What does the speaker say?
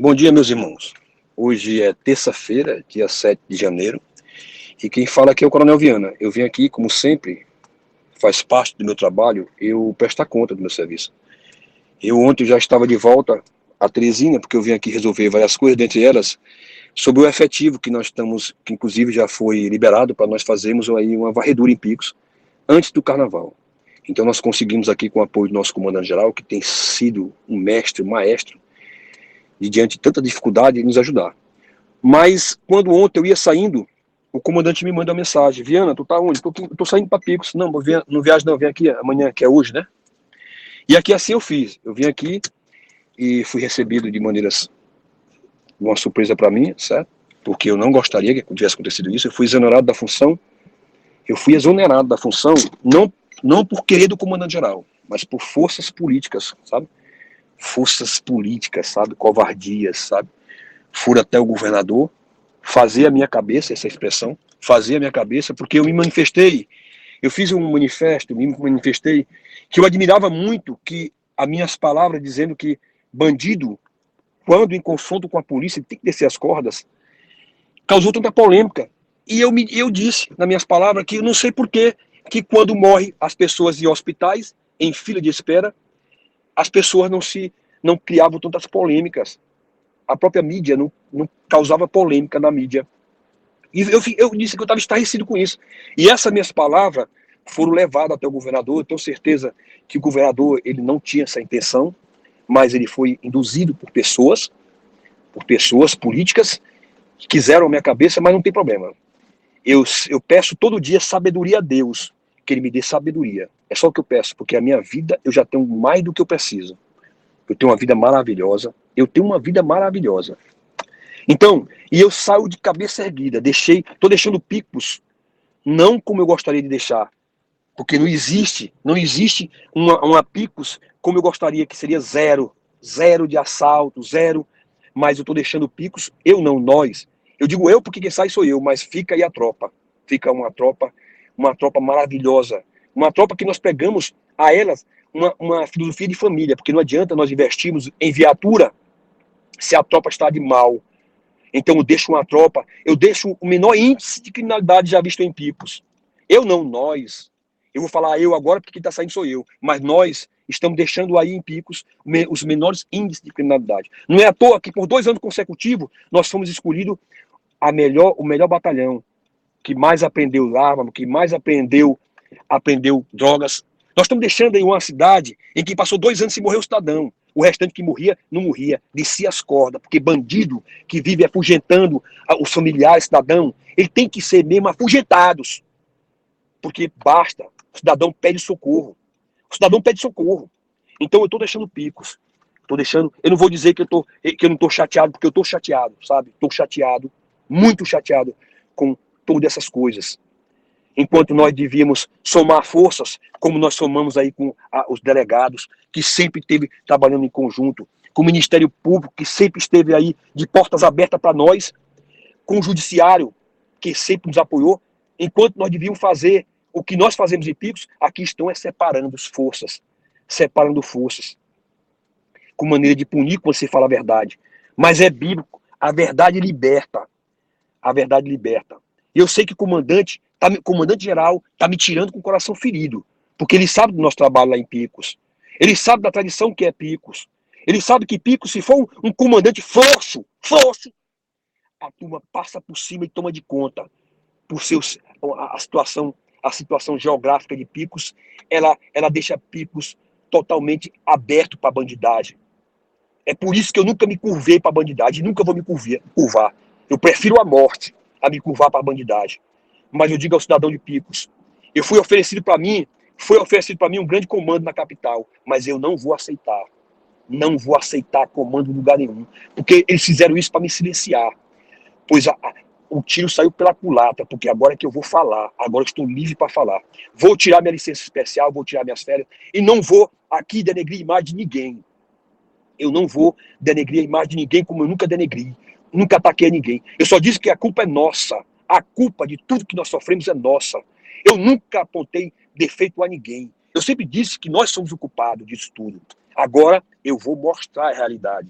Bom dia, meus irmãos. Hoje é terça-feira, dia 7 de janeiro, e quem fala aqui é o Coronel Viana. Eu vim aqui, como sempre, faz parte do meu trabalho, eu prestar conta do meu serviço. Eu ontem já estava de volta a Teresina, porque eu vim aqui resolver várias coisas, dentre elas, sobre o efetivo que nós estamos, que inclusive já foi liberado para nós fazermos aí uma varredura em picos antes do carnaval. Então nós conseguimos aqui com o apoio do nosso comandante-geral, que tem sido um mestre, um maestro, de diante de tanta dificuldade, nos ajudar. Mas quando ontem eu ia saindo, o comandante me manda uma mensagem, Viana, tu tá onde? Tô, tô saindo para Picos. Não, não viajo não, vem aqui amanhã, que é hoje, né? E aqui assim eu fiz. Eu vim aqui e fui recebido de maneiras uma surpresa para mim, certo? Porque eu não gostaria que tivesse acontecido isso. Eu fui exonerado da função. Eu fui exonerado da função não não por querer do comandante geral, mas por forças políticas, sabe? Forças políticas, sabe? Covardias, sabe? Fui até o governador fazer a minha cabeça, essa expressão, fazer a minha cabeça, porque eu me manifestei. Eu fiz um manifesto, me manifestei que eu admirava muito que as minhas palavras dizendo que bandido quando em confronto com a polícia tem que descer as cordas, causou tanta polêmica. E eu, me, eu disse, nas minhas palavras, que eu não sei porquê, que quando morre as pessoas em hospitais, em fila de espera, as pessoas não se não criavam tantas polêmicas. A própria mídia não, não causava polêmica na mídia. E eu, eu disse que eu estava estarrecido com isso. E essas minhas palavras foram levadas até o governador. Eu tenho certeza que o governador ele não tinha essa intenção, mas ele foi induzido por pessoas, por pessoas políticas que quiseram a minha cabeça, mas não tem problema. Eu, eu peço todo dia sabedoria a Deus, que Ele me dê sabedoria. É só o que eu peço, porque a minha vida eu já tenho mais do que eu preciso. Eu tenho uma vida maravilhosa. Eu tenho uma vida maravilhosa. Então, e eu saio de cabeça erguida. Deixei, tô deixando picos, não como eu gostaria de deixar, porque não existe, não existe uma, uma picos como eu gostaria, que seria zero, zero de assalto, zero, mas eu estou deixando picos, eu não, nós. Eu digo eu porque quem sai sou eu, mas fica aí a tropa. Fica uma tropa, uma tropa maravilhosa. Uma tropa que nós pegamos a elas uma, uma filosofia de família, porque não adianta nós investirmos em viatura se a tropa está de mal. Então eu deixo uma tropa, eu deixo o menor índice de criminalidade já visto em picos. Eu não, nós. Eu vou falar eu agora porque quem está saindo sou eu. Mas nós estamos deixando aí em picos os menores índices de criminalidade. Não é à toa que por dois anos consecutivos nós fomos escolhidos a melhor, o melhor batalhão que mais aprendeu arma, que mais aprendeu, aprendeu drogas. Nós estamos deixando aí uma cidade em que passou dois anos sem morrer o cidadão. O restante que morria, não morria, descia as cordas, porque bandido que vive afugentando os familiares, cidadão, ele tem que ser mesmo afugentados. Porque basta, o cidadão pede socorro. O cidadão pede socorro. Então eu estou deixando picos. Estou deixando. Eu não vou dizer que eu, tô, que eu não estou chateado, porque eu estou chateado, sabe? Estou chateado, muito chateado com todas essas coisas. Enquanto nós devíamos somar forças, como nós somamos aí com a, os delegados, que sempre esteve trabalhando em conjunto, com o Ministério Público, que sempre esteve aí de portas abertas para nós, com o Judiciário, que sempre nos apoiou, enquanto nós devíamos fazer o que nós fazemos em picos, aqui estão é separando as forças, separando forças, com maneira de punir quando você fala a verdade. Mas é bíblico, a verdade liberta, a verdade liberta. Eu sei que comandante, tá, comandante geral, está me tirando com o coração ferido, porque ele sabe do nosso trabalho lá em Picos. Ele sabe da tradição que é Picos. Ele sabe que Picos, se for um, um comandante frouxo, frouxo, a turma passa por cima e toma de conta por seus a, a situação a situação geográfica de Picos, ela, ela deixa Picos totalmente aberto para a bandidagem. É por isso que eu nunca me curvei para a bandidagem, nunca vou me curvar, curvar. Eu prefiro a morte a me curvar para a bandidagem. Mas eu digo ao cidadão de Picos, eu fui oferecido para mim, foi oferecido para mim um grande comando na capital, mas eu não vou aceitar. Não vou aceitar comando em lugar nenhum, porque eles fizeram isso para me silenciar. Pois a, o tiro saiu pela culatra, porque agora é que eu vou falar, agora estou livre para falar. Vou tirar minha licença especial, vou tirar minhas férias, e não vou aqui denegrir a imagem de ninguém. Eu não vou denegrir a imagem de ninguém como eu nunca denegri, nunca ataquei a ninguém. Eu só disse que a culpa é nossa, a culpa de tudo que nós sofremos é nossa. Eu nunca apontei defeito a ninguém. Eu sempre disse que nós somos o culpado disso tudo. Agora eu vou mostrar a realidade.